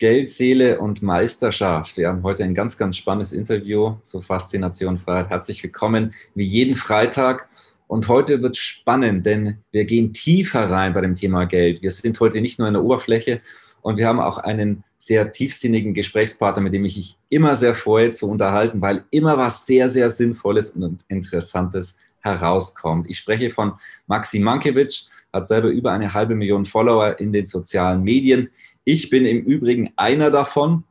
Geld, Seele und Meisterschaft. Wir haben heute ein ganz, ganz spannendes Interview zur Faszination Freiheit. Herzlich willkommen, wie jeden Freitag. Und heute wird spannend, denn wir gehen tiefer rein bei dem Thema Geld. Wir sind heute nicht nur in der Oberfläche und wir haben auch einen sehr tiefsinnigen Gesprächspartner, mit dem ich mich immer sehr freue zu unterhalten, weil immer was sehr, sehr Sinnvolles und Interessantes herauskommt. Ich spreche von Maxi Mankiewicz, hat selber über eine halbe Million Follower in den sozialen Medien. Ich bin im Übrigen einer davon.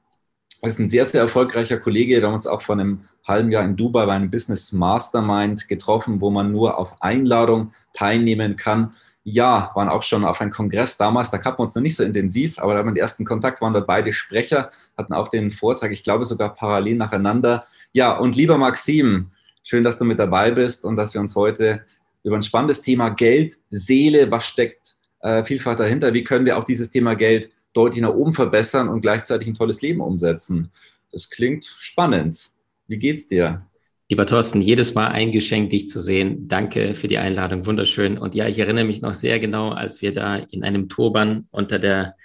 Das ist ein sehr, sehr erfolgreicher Kollege. Wir haben uns auch vor einem halben Jahr in Dubai bei einem Business Mastermind getroffen, wo man nur auf Einladung teilnehmen kann. Ja, waren auch schon auf einem Kongress damals, da kannten wir uns noch nicht so intensiv, aber da haben wir den ersten Kontakt, waren da beide Sprecher, hatten auch den Vortrag, ich glaube sogar parallel nacheinander. Ja, und lieber Maxim, schön, dass du mit dabei bist und dass wir uns heute über ein spannendes Thema Geld, Seele, was steckt äh, vielfach dahinter, wie können wir auch dieses Thema Geld deutlich nach oben verbessern und gleichzeitig ein tolles Leben umsetzen. Das klingt spannend. Wie geht's dir? Lieber Thorsten, jedes Mal ein Geschenk, dich zu sehen. Danke für die Einladung, wunderschön. Und ja, ich erinnere mich noch sehr genau, als wir da in einem Turban unter der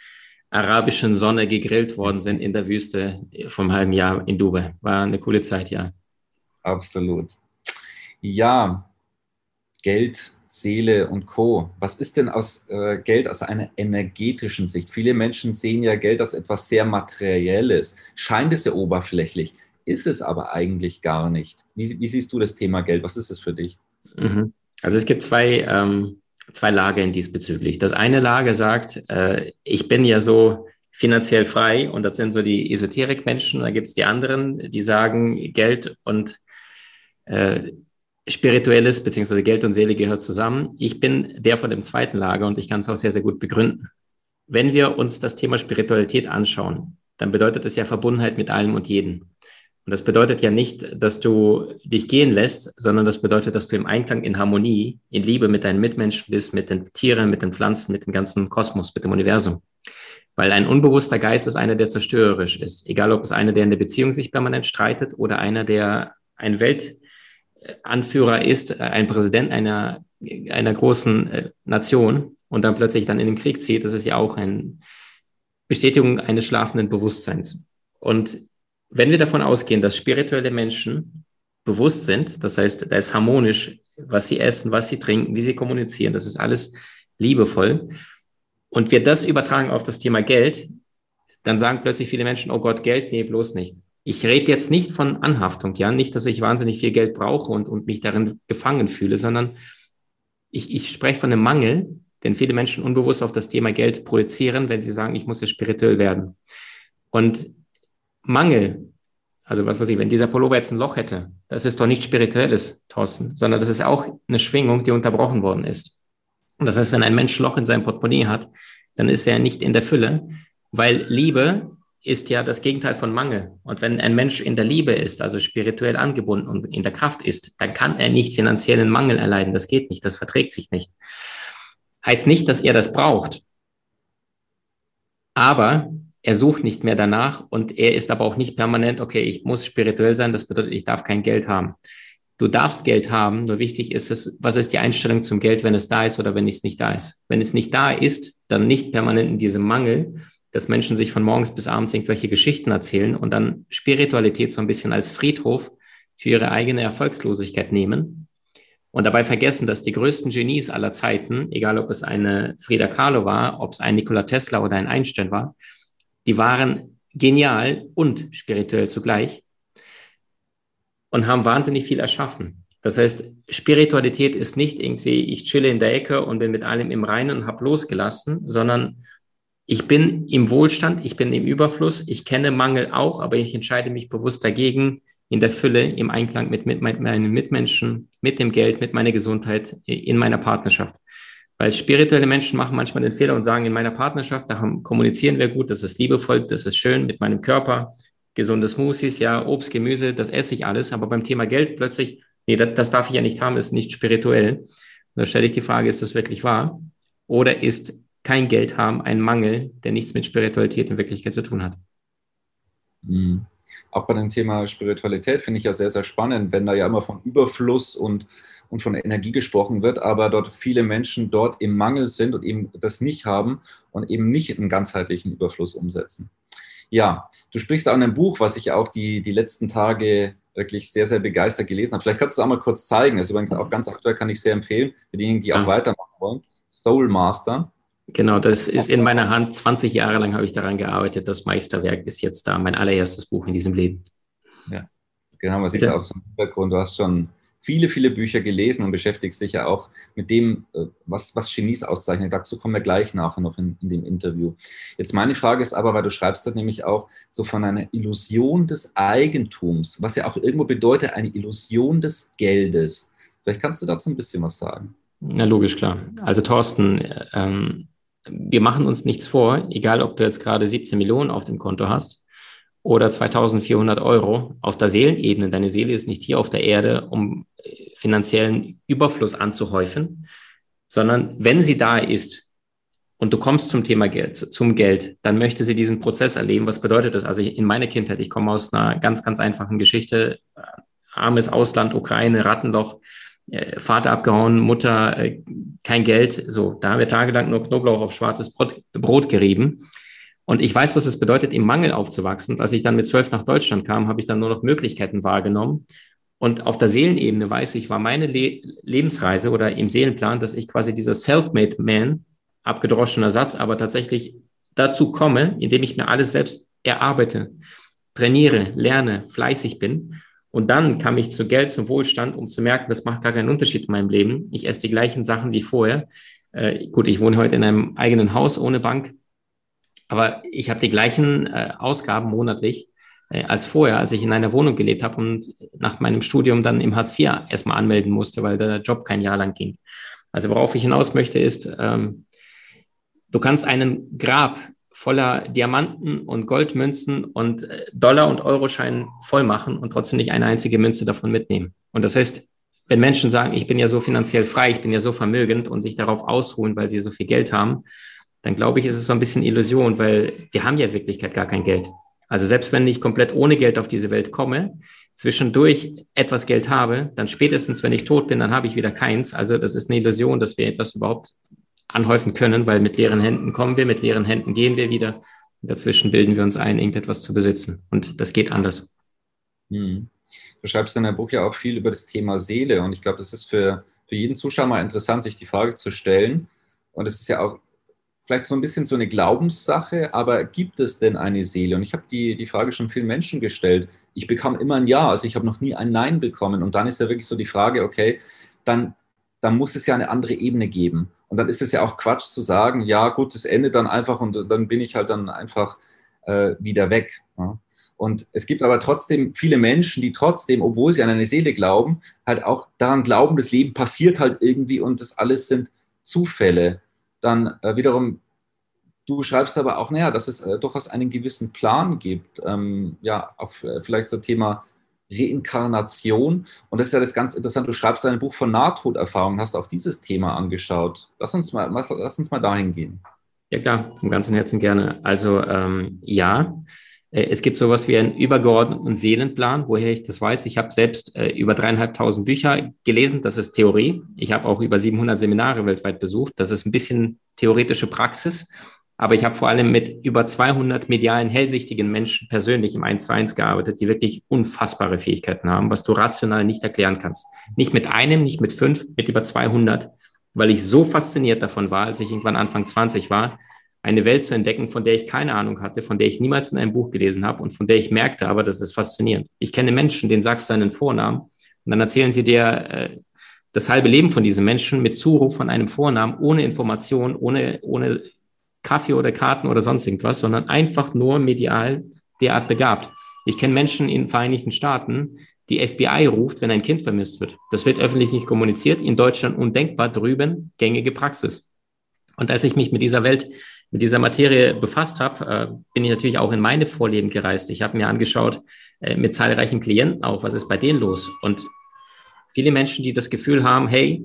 arabischen Sonne gegrillt worden sind in der Wüste vom halben Jahr in Dubai. War eine coole Zeit, ja. Absolut. Ja, Geld Seele und Co. Was ist denn aus äh, Geld aus einer energetischen Sicht? Viele Menschen sehen ja Geld als etwas sehr Materielles. Scheint es ja oberflächlich, ist es aber eigentlich gar nicht. Wie, wie siehst du das Thema Geld? Was ist es für dich? Mhm. Also es gibt zwei, ähm, zwei Lager diesbezüglich. Das eine Lager sagt, äh, ich bin ja so finanziell frei und das sind so die Esoterik-Menschen. Da gibt es die anderen, die sagen, Geld und äh, Spirituelles beziehungsweise Geld und Seele gehört zusammen. Ich bin der von dem zweiten Lager und ich kann es auch sehr, sehr gut begründen. Wenn wir uns das Thema Spiritualität anschauen, dann bedeutet es ja Verbundenheit mit allem und jedem. Und das bedeutet ja nicht, dass du dich gehen lässt, sondern das bedeutet, dass du im Einklang, in Harmonie, in Liebe mit deinen Mitmenschen bist, mit den Tieren, mit den Pflanzen, mit dem ganzen Kosmos, mit dem Universum. Weil ein unbewusster Geist ist einer, der zerstörerisch ist. Egal, ob es einer, der in der Beziehung sich permanent streitet oder einer, der ein Welt, Anführer ist, äh, ein Präsident einer, einer großen äh, Nation und dann plötzlich dann in den Krieg zieht, das ist ja auch eine Bestätigung eines schlafenden Bewusstseins. Und wenn wir davon ausgehen, dass spirituelle Menschen bewusst sind, das heißt, da ist harmonisch, was sie essen, was sie trinken, wie sie kommunizieren, das ist alles liebevoll. Und wir das übertragen auf das Thema Geld, dann sagen plötzlich viele Menschen, oh Gott, Geld, nee, bloß nicht ich rede jetzt nicht von Anhaftung, ja, nicht, dass ich wahnsinnig viel Geld brauche und, und mich darin gefangen fühle, sondern ich, ich spreche von einem Mangel, den viele Menschen unbewusst auf das Thema Geld projizieren, wenn sie sagen, ich muss jetzt spirituell werden. Und Mangel, also was weiß ich, wenn dieser Pullover jetzt ein Loch hätte, das ist doch nicht spirituelles, Thorsten, sondern das ist auch eine Schwingung, die unterbrochen worden ist. Und das heißt, wenn ein Mensch Loch in seinem Portemonnaie hat, dann ist er nicht in der Fülle, weil Liebe ist ja das Gegenteil von Mangel. Und wenn ein Mensch in der Liebe ist, also spirituell angebunden und in der Kraft ist, dann kann er nicht finanziellen Mangel erleiden. Das geht nicht, das verträgt sich nicht. Heißt nicht, dass er das braucht. Aber er sucht nicht mehr danach und er ist aber auch nicht permanent, okay, ich muss spirituell sein, das bedeutet, ich darf kein Geld haben. Du darfst Geld haben, nur wichtig ist es, was ist die Einstellung zum Geld, wenn es da ist oder wenn es nicht da ist. Wenn es nicht da ist, dann nicht permanent in diesem Mangel, dass Menschen sich von morgens bis abends irgendwelche Geschichten erzählen und dann Spiritualität so ein bisschen als Friedhof für ihre eigene Erfolgslosigkeit nehmen und dabei vergessen, dass die größten Genies aller Zeiten, egal ob es eine Frida Kahlo war, ob es ein Nikola Tesla oder ein Einstein war, die waren genial und spirituell zugleich und haben wahnsinnig viel erschaffen. Das heißt, Spiritualität ist nicht irgendwie, ich chille in der Ecke und bin mit allem im Reinen und habe losgelassen, sondern ich bin im Wohlstand, ich bin im Überfluss, ich kenne Mangel auch, aber ich entscheide mich bewusst dagegen, in der Fülle, im Einklang mit, mit meinen Mitmenschen, mit dem Geld, mit meiner Gesundheit, in meiner Partnerschaft. Weil spirituelle Menschen machen manchmal den Fehler und sagen, in meiner Partnerschaft, da haben, kommunizieren wir gut, das ist liebevoll, das ist schön mit meinem Körper, gesunde Smoothies, ja, Obst, Gemüse, das esse ich alles, aber beim Thema Geld plötzlich, nee, das, das darf ich ja nicht haben, ist nicht spirituell. Und da stelle ich die Frage, ist das wirklich wahr? Oder ist kein Geld haben ein Mangel, der nichts mit Spiritualität in Wirklichkeit zu tun hat? Mhm. Auch bei dem Thema Spiritualität finde ich ja sehr, sehr spannend, wenn da ja immer von Überfluss und, und von Energie gesprochen wird, aber dort viele Menschen dort im Mangel sind und eben das nicht haben und eben nicht einen ganzheitlichen Überfluss umsetzen. Ja, du sprichst auch in einem Buch, was ich auch die, die letzten Tage wirklich sehr, sehr begeistert gelesen habe. Vielleicht kannst du es auch mal kurz zeigen. Das ist übrigens auch ganz aktuell, kann ich sehr empfehlen, für diejenigen, die auch weitermachen wollen. Soul Master. Genau, das ist in meiner Hand. 20 Jahre lang habe ich daran gearbeitet. Das Meisterwerk ist jetzt da, mein allererstes Buch in diesem Leben. Ja, genau, man sieht es auch so im Hintergrund. Du hast schon viele, viele Bücher gelesen und beschäftigst dich ja auch mit dem, äh, was, was Genies auszeichnet. Dazu kommen wir gleich nachher noch in, in dem Interview. Jetzt meine Frage ist aber, weil du schreibst das nämlich auch so von einer Illusion des Eigentums, was ja auch irgendwo bedeutet, eine Illusion des Geldes. Vielleicht kannst du dazu ein bisschen was sagen. Na, logisch, klar. Also Thorsten, ähm, wir machen uns nichts vor, egal ob du jetzt gerade 17 Millionen auf dem Konto hast oder 2400 Euro auf der Seelenebene. Deine Seele ist nicht hier auf der Erde, um äh, finanziellen Überfluss anzuhäufen, sondern wenn sie da ist und du kommst zum Thema Geld, zum Geld, dann möchte sie diesen Prozess erleben. Was bedeutet das? Also in meiner Kindheit, ich komme aus einer ganz, ganz einfachen Geschichte, armes Ausland, Ukraine, Rattenloch, Vater abgehauen, Mutter äh, kein Geld. So, da haben wir tagelang nur Knoblauch auf schwarzes Brot, Brot gerieben. Und ich weiß, was es bedeutet, im Mangel aufzuwachsen. Und als ich dann mit zwölf nach Deutschland kam, habe ich dann nur noch Möglichkeiten wahrgenommen. Und auf der Seelenebene weiß ich, war meine Le Lebensreise oder im Seelenplan, dass ich quasi dieser Self-Made Man, abgedroschener Satz, aber tatsächlich dazu komme, indem ich mir alles selbst erarbeite, trainiere, lerne, fleißig bin und dann kam ich zu Geld, zum Wohlstand, um zu merken, das macht gar keinen Unterschied in meinem Leben. Ich esse die gleichen Sachen wie vorher. Äh, gut, ich wohne heute in einem eigenen Haus ohne Bank, aber ich habe die gleichen äh, Ausgaben monatlich äh, als vorher, als ich in einer Wohnung gelebt habe und nach meinem Studium dann im Hartz IV erstmal anmelden musste, weil der Job kein Jahr lang ging. Also worauf ich hinaus möchte ist, ähm, du kannst einen Grab voller Diamanten und Goldmünzen und äh, Dollar- und Euroscheinen voll machen und trotzdem nicht eine einzige Münze davon mitnehmen. Und das heißt, wenn Menschen sagen, ich bin ja so finanziell frei, ich bin ja so vermögend und sich darauf ausruhen, weil sie so viel Geld haben, dann glaube ich, ist es so ein bisschen Illusion, weil wir haben ja in Wirklichkeit gar kein Geld. Also selbst wenn ich komplett ohne Geld auf diese Welt komme, zwischendurch etwas Geld habe, dann spätestens, wenn ich tot bin, dann habe ich wieder keins. Also das ist eine Illusion, dass wir etwas überhaupt anhäufen können, weil mit leeren Händen kommen wir, mit leeren Händen gehen wir wieder. Dazwischen bilden wir uns ein, irgendetwas zu besitzen. Und das geht anders. Hm. Du schreibst in deinem Buch ja auch viel über das Thema Seele. Und ich glaube, das ist für, für jeden Zuschauer mal interessant, sich die Frage zu stellen. Und es ist ja auch vielleicht so ein bisschen so eine Glaubenssache, aber gibt es denn eine Seele? Und ich habe die, die Frage schon vielen Menschen gestellt. Ich bekam immer ein Ja, also ich habe noch nie ein Nein bekommen. Und dann ist ja wirklich so die Frage, okay, dann, dann muss es ja eine andere Ebene geben. Und dann ist es ja auch Quatsch zu sagen, ja gut, es endet dann einfach und dann bin ich halt dann einfach äh, wieder weg. Ja. Und es gibt aber trotzdem viele Menschen, die trotzdem, obwohl sie an eine Seele glauben, halt auch daran glauben, das Leben passiert halt irgendwie und das alles sind Zufälle. Dann äh, wiederum, du schreibst aber auch, naja, dass es äh, durchaus einen gewissen Plan gibt. Ähm, ja, auch vielleicht so Thema Reinkarnation. Und das ist ja das ganz Interessante. Du schreibst ein Buch von Nahtoderfahrungen, hast auch dieses Thema angeschaut. Lass uns mal, lass uns mal dahin gehen. Ja, klar, vom ganzen Herzen gerne. Also, ähm, ja, äh, es gibt sowas wie einen übergeordneten Seelenplan, woher ich das weiß. Ich habe selbst äh, über dreieinhalbtausend Bücher gelesen. Das ist Theorie. Ich habe auch über 700 Seminare weltweit besucht. Das ist ein bisschen theoretische Praxis. Aber ich habe vor allem mit über 200 medialen, hellsichtigen Menschen persönlich im 1 zu 1 gearbeitet, die wirklich unfassbare Fähigkeiten haben, was du rational nicht erklären kannst. Nicht mit einem, nicht mit fünf, mit über 200, weil ich so fasziniert davon war, als ich irgendwann Anfang 20 war, eine Welt zu entdecken, von der ich keine Ahnung hatte, von der ich niemals in einem Buch gelesen habe und von der ich merkte, aber das ist faszinierend. Ich kenne Menschen, denen sagst du einen Vornamen und dann erzählen sie dir äh, das halbe Leben von diesen Menschen mit Zuruf von einem Vornamen, ohne Information, ohne, ohne Kaffee oder Karten oder sonst irgendwas, sondern einfach nur medial derart begabt. Ich kenne Menschen in den Vereinigten Staaten, die FBI ruft, wenn ein Kind vermisst wird. Das wird öffentlich nicht kommuniziert. In Deutschland undenkbar, drüben gängige Praxis. Und als ich mich mit dieser Welt mit dieser Materie befasst habe, äh, bin ich natürlich auch in meine Vorleben gereist. Ich habe mir angeschaut, äh, mit zahlreichen Klienten auch, was ist bei denen los? Und viele Menschen, die das Gefühl haben, hey,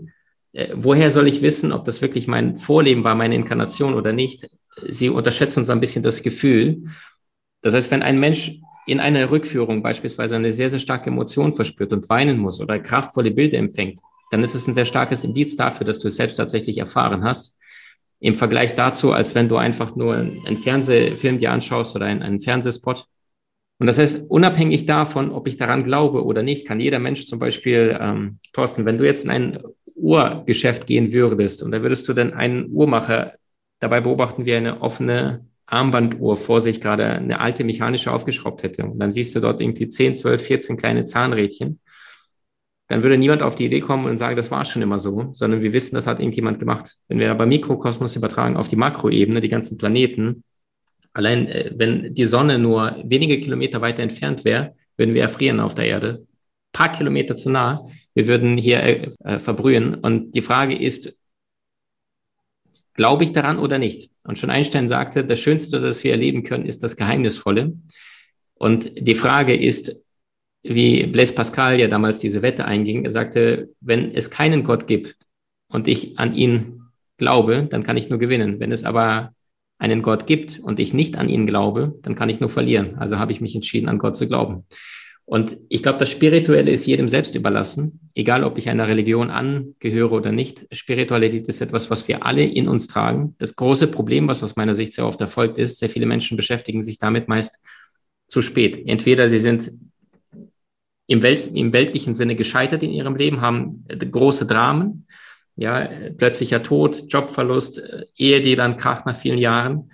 äh, woher soll ich wissen, ob das wirklich mein Vorleben war, meine Inkarnation oder nicht? Sie unterschätzen so ein bisschen das Gefühl. Das heißt, wenn ein Mensch in einer Rückführung beispielsweise eine sehr, sehr starke Emotion verspürt und weinen muss oder kraftvolle Bilder empfängt, dann ist es ein sehr starkes Indiz dafür, dass du es selbst tatsächlich erfahren hast im Vergleich dazu, als wenn du einfach nur einen Fernsehfilm dir anschaust oder einen, einen Fernsehspot. Und das heißt, unabhängig davon, ob ich daran glaube oder nicht, kann jeder Mensch zum Beispiel, ähm, Thorsten, wenn du jetzt in ein Uhrgeschäft gehen würdest und da würdest du dann einen Uhrmacher dabei beobachten, wie eine offene Armbanduhr vor sich gerade eine alte mechanische aufgeschraubt hätte. Und dann siehst du dort irgendwie 10, 12, 14 kleine Zahnrädchen dann würde niemand auf die Idee kommen und sagen, das war schon immer so, sondern wir wissen, das hat irgendjemand gemacht. Wenn wir aber Mikrokosmos übertragen auf die Makroebene, die ganzen Planeten, allein äh, wenn die Sonne nur wenige Kilometer weiter entfernt wäre, würden wir erfrieren auf der Erde. Ein paar Kilometer zu nah, wir würden hier äh, äh, verbrühen. Und die Frage ist, glaube ich daran oder nicht? Und schon Einstein sagte, das Schönste, das wir erleben können, ist das Geheimnisvolle. Und die Frage ist, wie Blaise Pascal ja damals diese Wette einging. Er sagte, wenn es keinen Gott gibt und ich an ihn glaube, dann kann ich nur gewinnen. Wenn es aber einen Gott gibt und ich nicht an ihn glaube, dann kann ich nur verlieren. Also habe ich mich entschieden, an Gott zu glauben. Und ich glaube, das Spirituelle ist jedem selbst überlassen, egal ob ich einer Religion angehöre oder nicht. Spiritualität ist etwas, was wir alle in uns tragen. Das große Problem, was aus meiner Sicht sehr oft erfolgt ist, sehr viele Menschen beschäftigen sich damit meist zu spät. Entweder sie sind im, Welt, im weltlichen Sinne gescheitert in ihrem Leben, haben äh, große Dramen, ja, plötzlicher Tod, Jobverlust, äh, Ehe, die dann kracht nach vielen Jahren.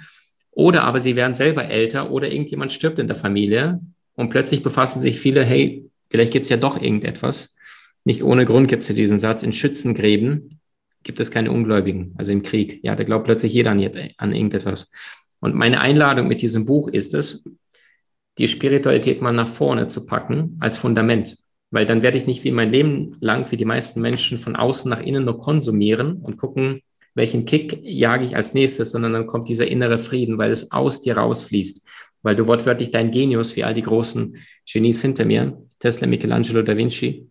Oder aber sie werden selber älter oder irgendjemand stirbt in der Familie und plötzlich befassen sich viele, hey, vielleicht gibt es ja doch irgendetwas. Nicht ohne Grund gibt es ja diesen Satz, in Schützengräben gibt es keine Ungläubigen, also im Krieg. Ja, da glaubt plötzlich jeder an, an irgendetwas. Und meine Einladung mit diesem Buch ist es, die Spiritualität mal nach vorne zu packen als Fundament. Weil dann werde ich nicht wie mein Leben lang, wie die meisten Menschen, von außen nach innen nur konsumieren und gucken, welchen Kick jage ich als nächstes, sondern dann kommt dieser innere Frieden, weil es aus dir rausfließt. Weil du wortwörtlich dein Genius, wie all die großen Genies hinter mir, Tesla, Michelangelo, Da Vinci,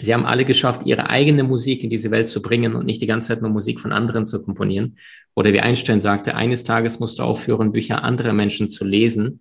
sie haben alle geschafft, ihre eigene Musik in diese Welt zu bringen und nicht die ganze Zeit nur Musik von anderen zu komponieren. Oder wie Einstein sagte, eines Tages musst du aufhören, Bücher anderer Menschen zu lesen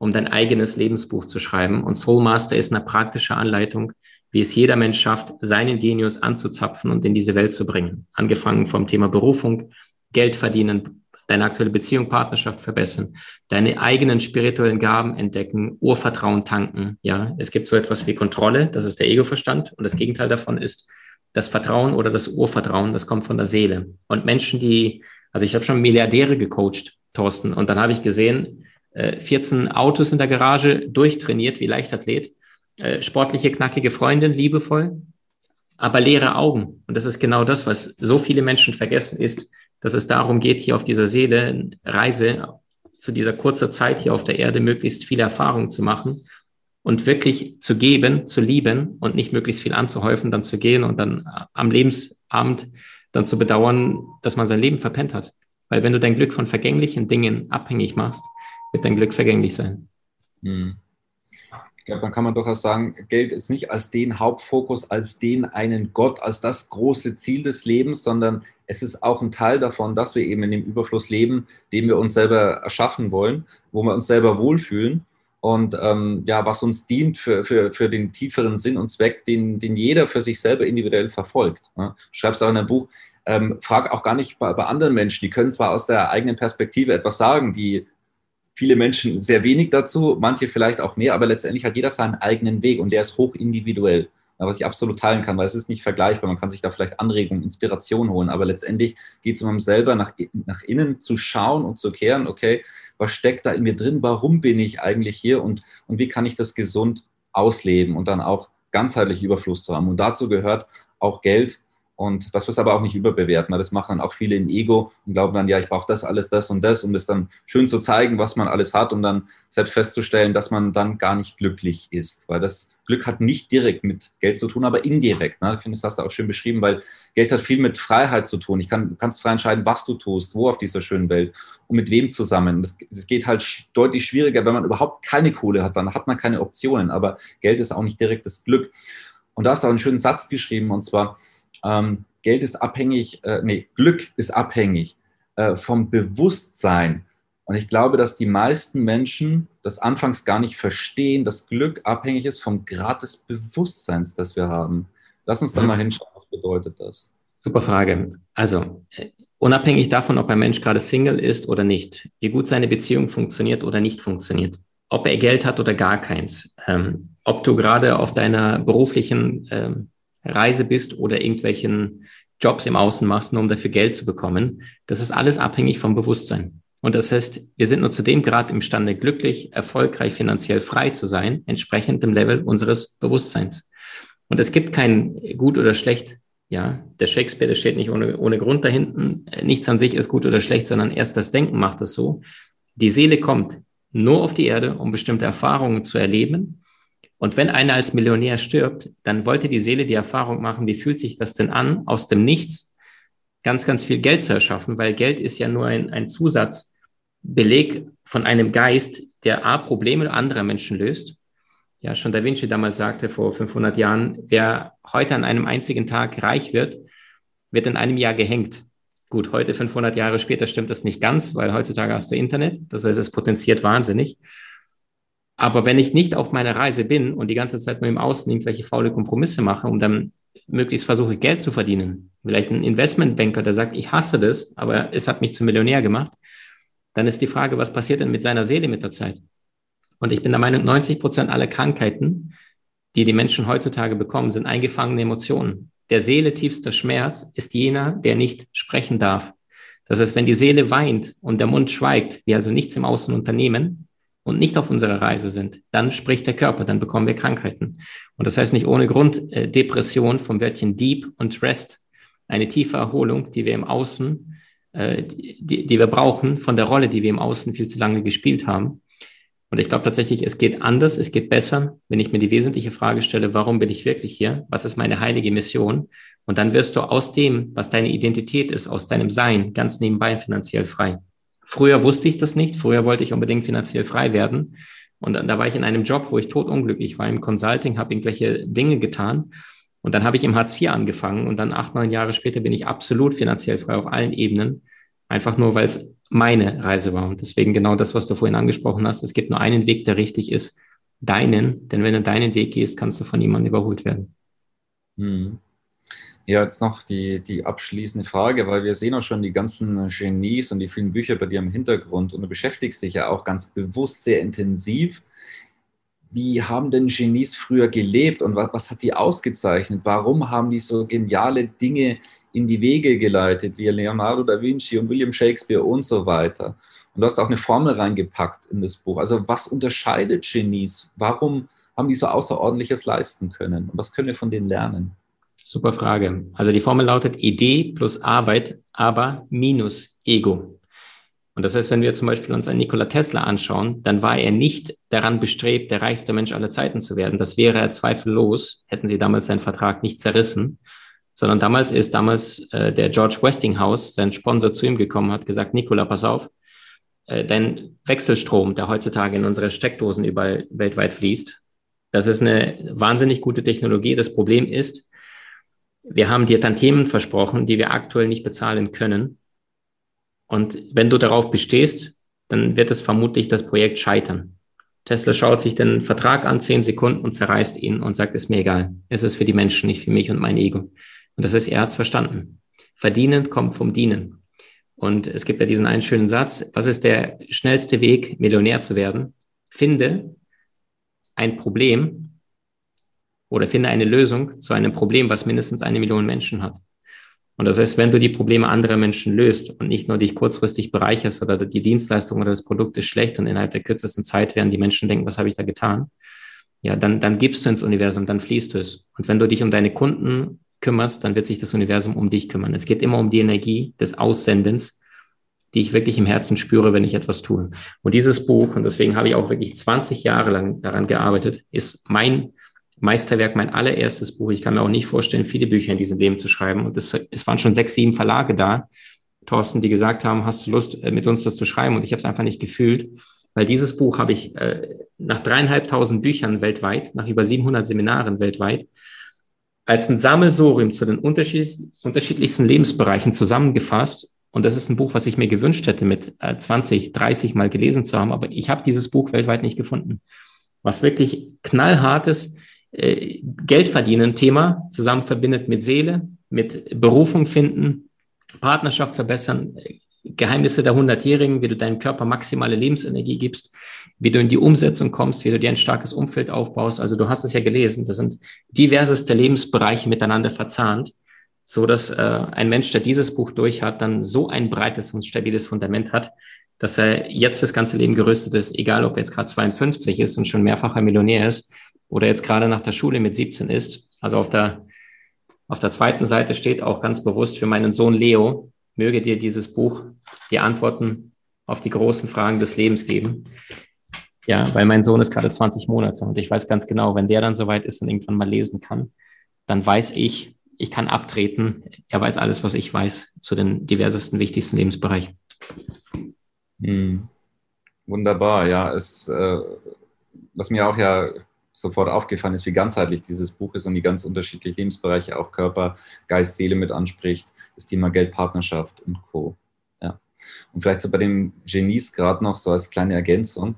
um dein eigenes Lebensbuch zu schreiben. Und Soulmaster ist eine praktische Anleitung, wie es jeder Mensch schafft, seinen Genius anzuzapfen und in diese Welt zu bringen. Angefangen vom Thema Berufung, Geld verdienen, deine aktuelle Beziehung, Partnerschaft verbessern, deine eigenen spirituellen Gaben entdecken, Urvertrauen tanken. Ja, es gibt so etwas wie Kontrolle, das ist der Ego-Verstand. Und das Gegenteil davon ist das Vertrauen oder das Urvertrauen, das kommt von der Seele. Und Menschen, die, also ich habe schon Milliardäre gecoacht, Thorsten, und dann habe ich gesehen, 14 äh, Autos in der Garage, durchtrainiert wie Leichtathlet, äh, sportliche, knackige Freundin, liebevoll, aber leere Augen. Und das ist genau das, was so viele Menschen vergessen ist, dass es darum geht, hier auf dieser Seele Reise zu dieser kurzer Zeit hier auf der Erde möglichst viele Erfahrungen zu machen und wirklich zu geben, zu lieben und nicht möglichst viel anzuhäufen, dann zu gehen und dann am Lebensabend dann zu bedauern, dass man sein Leben verpennt hat. Weil wenn du dein Glück von vergänglichen Dingen abhängig machst, wird dein Glück vergänglich sein. Hm. Ich glaube, man kann man durchaus sagen, Geld ist nicht als den Hauptfokus, als den einen Gott, als das große Ziel des Lebens, sondern es ist auch ein Teil davon, dass wir eben in dem Überfluss leben, den wir uns selber erschaffen wollen, wo wir uns selber wohlfühlen und ähm, ja, was uns dient für, für, für den tieferen Sinn und Zweck, den, den jeder für sich selber individuell verfolgt. Ne? Du schreibst auch in deinem Buch, ähm, frag auch gar nicht bei, bei anderen Menschen, die können zwar aus der eigenen Perspektive etwas sagen, die viele Menschen sehr wenig dazu, manche vielleicht auch mehr, aber letztendlich hat jeder seinen eigenen Weg und der ist hoch individuell, was ich absolut teilen kann, weil es ist nicht vergleichbar. Man kann sich da vielleicht Anregungen, Inspiration holen, aber letztendlich geht es um selber nach, nach innen zu schauen und zu kehren, okay, was steckt da in mir drin, warum bin ich eigentlich hier und, und wie kann ich das gesund ausleben und dann auch ganzheitlich Überfluss zu haben. Und dazu gehört auch Geld Und das es aber auch nicht überbewerten, weil das machen dann auch viele im Ego und glauben dann, ja, ich brauche das alles, das und das, um das dann schön zu zeigen, was man alles hat, um dann selbst festzustellen, dass man dann gar nicht glücklich ist. Weil das Glück hat nicht direkt mit Geld zu tun, aber indirekt. Ne? Ich finde, das hast du auch schön beschrieben, weil Geld hat viel mit Freiheit zu tun. Ich kann, du kannst frei entscheiden, was du tust, wo auf dieser schönen Welt und mit wem zusammen. Das, das geht halt deutlich schwieriger, wenn man überhaupt keine Kohle hat, dann hat man keine Optionen. Aber Geld ist auch nicht direkt das Glück. Und da hast du auch einen schönen Satz geschrieben, und zwar, ähm, Geld ist abhängig, äh, nee, Glück ist abhängig äh, vom Bewusstsein. Und ich glaube, dass die meisten Menschen das anfangs gar nicht verstehen, dass Glück abhängig ist vom Grad des Bewusstseins, das wir haben. Lass uns da mal hinschauen, was bedeutet das? Super Frage. Also, äh, unabhängig davon, ob ein Mensch gerade Single ist oder nicht, wie gut seine Beziehung funktioniert oder nicht funktioniert, ob er Geld hat oder gar keins, ähm, ob du gerade auf deiner beruflichen ähm, Reise bist oder irgendwelchen Jobs im Außen machst, nur um dafür Geld zu bekommen. Das ist alles abhängig vom Bewusstsein. Und das heißt, wir sind nur zu dem Grad imstande, glücklich, erfolgreich, finanziell frei zu sein, entsprechend dem Level unseres Bewusstseins. Und es gibt kein gut oder schlecht. Ja, der Shakespeare, der steht nicht ohne, ohne Grund dahinten. Nichts an sich ist gut oder schlecht, sondern erst das Denken macht es so. Die Seele kommt nur auf die Erde, um bestimmte Erfahrungen zu erleben und wenn einer als Millionär stirbt, dann wollte die Seele die Erfahrung machen, wie fühlt sich das denn an, aus dem Nichts ganz, ganz viel Geld zu erschaffen, weil Geld ist ja nur ein, ein Zusatzbeleg von einem Geist, der A, Probleme anderer Menschen löst. Ja, schon Da Vinci damals sagte vor 500 Jahren, wer heute an einem einzigen Tag reich wird, wird in einem Jahr gehängt. Gut, heute 500 Jahre später stimmt das nicht ganz, weil heutzutage hast du Internet. Das heißt, es potenziert wahnsinnig. Aber wenn ich nicht auf meiner Reise bin und die ganze Zeit nur im Außen irgendwelche faule Kompromisse mache und dann möglichst versuche, Geld zu verdienen, vielleicht ein Investmentbanker, der sagt, ich hasse das, aber es hat mich zum Millionär gemacht, dann ist die Frage, was passiert denn mit seiner Seele mit der Zeit? Und ich bin der Meinung, 90 Prozent aller Krankheiten, die die Menschen heutzutage bekommen, sind eingefangene Emotionen. Der Seele tiefster Schmerz ist jener, der nicht sprechen darf. Das heißt, wenn die Seele weint und der Mund schweigt, wir also nichts im Außen unternehmen, und nicht auf unserer Reise sind, dann spricht der Körper, dann bekommen wir Krankheiten. Und das heißt nicht ohne Grund äh, Depression vom Wörtchen Deep und Rest, eine tiefe Erholung, die wir im Außen, äh, die, die wir brauchen von der Rolle, die wir im Außen viel zu lange gespielt haben. Und ich glaube tatsächlich, es geht anders, es geht besser, wenn ich mir die wesentliche Frage stelle, warum bin ich wirklich hier? Was ist meine heilige Mission? Und dann wirst du aus dem, was deine Identität ist, aus deinem Sein, ganz nebenbei finanziell frei. Früher wusste ich das nicht. Früher wollte ich unbedingt finanziell frei werden. Und da war ich in einem Job, wo ich totunglücklich war im Consulting, habe irgendwelche Dinge getan. Und dann habe ich im Hartz IV angefangen und dann acht, neun Jahre später bin ich absolut finanziell frei auf allen Ebenen. Einfach nur, weil es meine Reise war. Und deswegen genau das, was du vorhin angesprochen hast. Es gibt nur einen Weg, der richtig ist. Deinen. Denn wenn du deinen Weg gehst, kannst du von niemandem überholt werden. Hm. Ja, jetzt noch die, die abschließende Frage, weil wir sehen auch schon die ganzen Genies und die vielen Bücher bei dir im Hintergrund und du beschäftigst dich ja auch ganz bewusst sehr intensiv. Wie haben denn Genies früher gelebt und was, was hat die ausgezeichnet? Warum haben die so geniale Dinge in die Wege geleitet, wie Leonardo da Vinci und William Shakespeare und so weiter? Und du hast auch eine Formel reingepackt in das Buch. Also was unterscheidet Genies? Warum haben die so Außerordentliches leisten können? Und was können wir von denen lernen? Super Frage. Also die Formel lautet Idee plus Arbeit, aber minus Ego. Und das heißt, wenn wir zum Beispiel uns einen Nikola Tesla anschauen, dann war er nicht daran bestrebt, der reichste Mensch aller Zeiten zu werden. Das wäre er zweifellos, hätten sie damals seinen Vertrag nicht zerrissen, sondern damals ist damals äh, der George Westinghouse, sein Sponsor, zu ihm gekommen, hat gesagt, Nikola, pass auf, äh, dein Wechselstrom, der heutzutage in unsere Steckdosen überall weltweit fließt, das ist eine wahnsinnig gute Technologie. Das Problem ist, wir haben dir dann Themen versprochen, die wir aktuell nicht bezahlen können. Und wenn du darauf bestehst, dann wird es vermutlich das Projekt scheitern. Tesla schaut sich den Vertrag an, zehn Sekunden und zerreißt ihn und sagt, ist mir egal. Es ist für die Menschen, nicht für mich und mein Ego. Und das ist, er hat's verstanden. Verdienen kommt vom Dienen. Und es gibt ja diesen einen schönen Satz, was ist der schnellste Weg, Millionär zu werden? Finde ein Problem, oder finde eine Lösung zu einem Problem, was mindestens eine Million Menschen hat. Und das heißt, wenn du die Probleme anderer Menschen löst und nicht nur dich kurzfristig bereicherst oder die Dienstleistung oder das Produkt ist schlecht und innerhalb der kürzesten Zeit werden die Menschen denken, was habe ich da getan? Ja, dann, dann gibst du ins Universum, dann fließt du es. Und wenn du dich um deine Kunden kümmerst, dann wird sich das Universum um dich kümmern. Es geht immer um die Energie des Aussendens, die ich wirklich im Herzen spüre, wenn ich etwas tue. Und dieses Buch, und deswegen habe ich auch wirklich 20 Jahre lang daran gearbeitet, ist mein Meisterwerk, mein allererstes Buch. Ich kann mir auch nicht vorstellen, viele Bücher in diesem Leben zu schreiben. Und es, es waren schon sechs, sieben Verlage da, Thorsten, die gesagt haben, hast du Lust, äh, mit uns das zu schreiben? Und ich habe es einfach nicht gefühlt, weil dieses Buch habe ich äh, nach dreieinhalbtausend Büchern weltweit, nach über 700 Seminaren weltweit, als ein Sammelsurium zu den unterschiedlichsten Lebensbereichen zusammengefasst. Und das ist ein Buch, was ich mir gewünscht hätte, mit äh, 20, 30 Mal gelesen zu haben. Aber ich habe dieses Buch weltweit nicht gefunden. Was wirklich knallhartes äh, Geld verdienen Thema zusammen verbindet mit Seele, mit Berufung finden, Partnerschaft verbessern, Geheimnisse der Hundertjährigen, wie du deinem Körper maximale Lebensenergie gibst, wie du in die Umsetzung kommst, wie du dir ein starkes Umfeld aufbaust. Also du hast es ja gelesen, das sind diverseste Lebensbereiche miteinander verzahnt, so dass äh, ein Mensch, der dieses Buch durch hat, dann so ein breites und stabiles Fundament hat, dass er jetzt fürs ganze Leben gerüstet ist, egal ob er jetzt gerade 52 ist und schon mehrfacher Millionär ist oder jetzt gerade nach der Schule mit 17 ist. Also auf der auf der zweiten Seite steht auch ganz bewusst für meinen Sohn Leo, möge dir dieses Buch die Antworten auf die großen Fragen des Lebens geben. Ja, weil mein Sohn ist gerade 20 Monate und ich weiß ganz genau, wenn der dann soweit ist und irgendwann mal lesen kann, dann weiß ich, ich kann abtreten. Er weiß alles, was ich weiß zu den diversesten, wichtigsten Lebensbereichen. Hm. Wunderbar, ja. Es, äh, was mir auch ja sofort aufgefallen ist, wie ganzheitlich dieses Buch ist und die ganz unterschiedlichen Lebensbereiche, auch Körper, Geist, Seele mit anspricht, das Thema Geld, Partnerschaft und Co. Ja. Und vielleicht so bei dem Genies gerade noch so als kleine Ergänzung,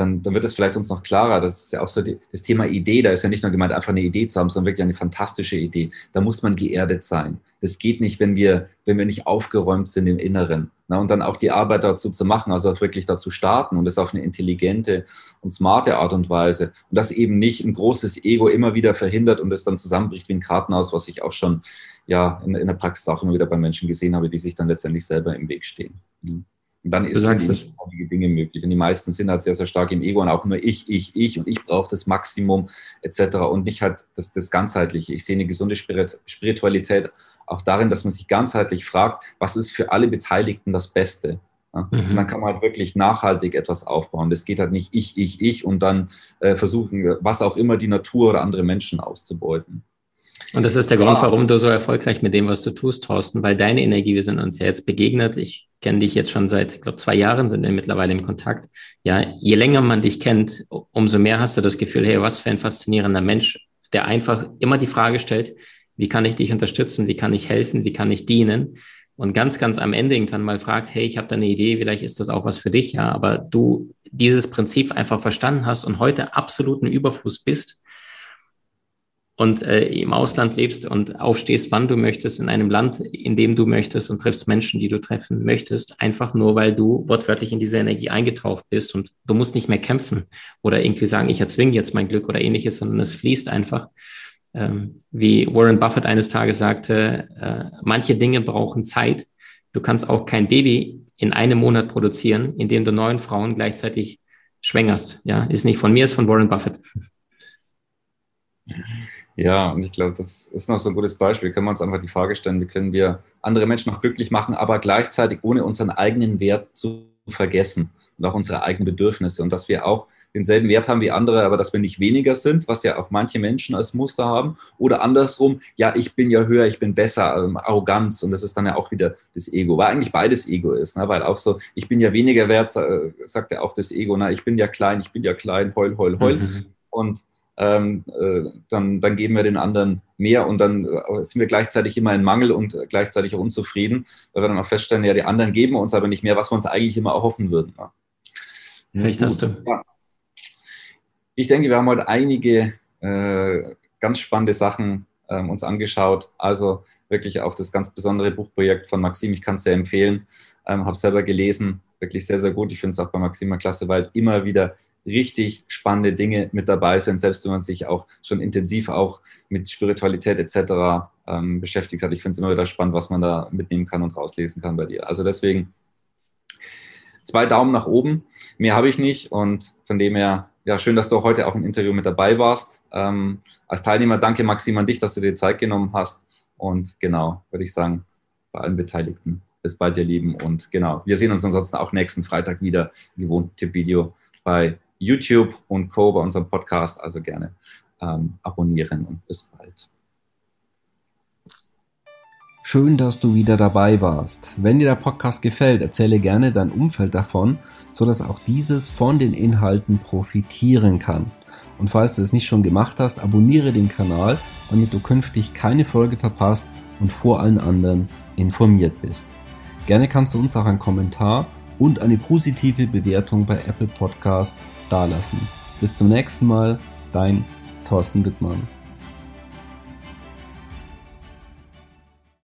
dann, dann wird es vielleicht uns noch klarer. Das ist ja auch so die, das Thema Idee. Da ist ja nicht nur gemeint, einfach eine Idee zu haben, sondern wirklich eine fantastische Idee. Da muss man geerdet sein. Das geht nicht, wenn wir, wenn wir nicht aufgeräumt sind im Inneren. Na, und dann auch die Arbeit dazu zu machen, also auch wirklich dazu starten und das auf eine intelligente und smarte Art und Weise. Und das eben nicht ein großes Ego immer wieder verhindert und es dann zusammenbricht wie ein Kartenhaus, was ich auch schon ja, in, in der Praxis auch immer wieder bei Menschen gesehen habe, die sich dann letztendlich selber im Weg stehen. Mhm. Dann ist einige Dinge möglich. Und die meisten sind halt sehr, sehr stark im Ego und auch nur ich, ich, ich und ich brauche das Maximum etc. und nicht halt das, das Ganzheitliche. Ich sehe eine gesunde Spiritualität auch darin, dass man sich ganzheitlich fragt, was ist für alle Beteiligten das Beste? Ja? Mhm. Und dann kann man halt wirklich nachhaltig etwas aufbauen. Das geht halt nicht ich, ich, ich und dann äh, versuchen, was auch immer die Natur oder andere Menschen auszubeuten. Und das ist der Grund, warum du so erfolgreich mit dem, was du tust, Thorsten, weil deine Energie, wir sind uns ja jetzt begegnet. Ich kenne dich jetzt schon seit, ich glaube, zwei Jahren sind wir mittlerweile im Kontakt. Ja, je länger man dich kennt, umso mehr hast du das Gefühl, hey, was für ein faszinierender Mensch, der einfach immer die Frage stellt, wie kann ich dich unterstützen, wie kann ich helfen, wie kann ich dienen? Und ganz, ganz am Ende irgendwann mal fragt, hey, ich habe da eine Idee, vielleicht ist das auch was für dich, ja, aber du dieses Prinzip einfach verstanden hast und heute absoluten Überfluss bist und äh, im Ausland lebst und aufstehst, wann du möchtest, in einem Land, in dem du möchtest und triffst Menschen, die du treffen möchtest, einfach nur, weil du wortwörtlich in diese Energie eingetaucht bist und du musst nicht mehr kämpfen oder irgendwie sagen, ich erzwinge jetzt mein Glück oder ähnliches, sondern es fließt einfach. Ähm, wie Warren Buffett eines Tages sagte, äh, manche Dinge brauchen Zeit. Du kannst auch kein Baby in einem Monat produzieren, indem du neun Frauen gleichzeitig schwängerst. Ja, ist nicht von mir, ist von Warren Buffett. Ja, und ich glaube, das ist noch so ein gutes Beispiel. Können wir uns einfach die Frage stellen, wie können wir andere Menschen noch glücklich machen, aber gleichzeitig ohne unseren eigenen Wert zu vergessen und auch unsere eigenen Bedürfnisse und dass wir auch denselben Wert haben wie andere, aber dass wir nicht weniger sind, was ja auch manche Menschen als Muster haben oder andersrum, ja, ich bin ja höher, ich bin besser, ähm, Arroganz und das ist dann ja auch wieder das Ego, weil eigentlich beides Ego ist, ne? weil auch so, ich bin ja weniger wert, sagt ja auch das Ego, na, ich bin ja klein, ich bin ja klein, heul, heul, heul mhm. und ähm, äh, dann, dann geben wir den anderen mehr und dann äh, sind wir gleichzeitig immer in Mangel und gleichzeitig auch unzufrieden, weil wir dann auch feststellen, ja, die anderen geben uns aber nicht mehr, was wir uns eigentlich immer erhoffen würden. Ja. Recht hast du. Ja. Ich denke, wir haben heute einige äh, ganz spannende Sachen äh, uns angeschaut. Also wirklich auch das ganz besondere Buchprojekt von Maxim. Ich kann es sehr empfehlen. Ähm, habe selber gelesen. Wirklich sehr, sehr gut. Ich finde es auch bei Maxima klasse, weil immer wieder richtig spannende Dinge mit dabei sind, selbst wenn man sich auch schon intensiv auch mit Spiritualität etc. Ähm, beschäftigt hat. Ich finde es immer wieder spannend, was man da mitnehmen kann und rauslesen kann bei dir. Also deswegen zwei Daumen nach oben. Mehr habe ich nicht und von dem her, ja, schön, dass du heute auch im Interview mit dabei warst. Ähm, als Teilnehmer danke Maxim an dich, dass du dir Zeit genommen hast Und genau, würde ich sagen, bei allen Beteiligten bis bald, ihr Lieben. Und genau, wir sehen uns ansonsten auch nächsten Freitag wieder, gewohnt Tipp-Video bei YouTube und Co. bei unserem Podcast. Also gerne ähm, abonnieren und bis bald. Schön, dass du wieder dabei warst. Wenn dir der Podcast gefällt, erzähle gerne dein Umfeld davon, sodass auch dieses von den Inhalten profitieren kann. Und falls du es nicht schon gemacht hast, abonniere den Kanal, damit du künftig keine Folge verpasst und vor allen anderen informiert bist. Gerne kannst du uns auch einen Kommentar und eine positive Bewertung bei Apple Podcast dalassen. Bis zum nächsten Mal, dein Thorsten Wittmann.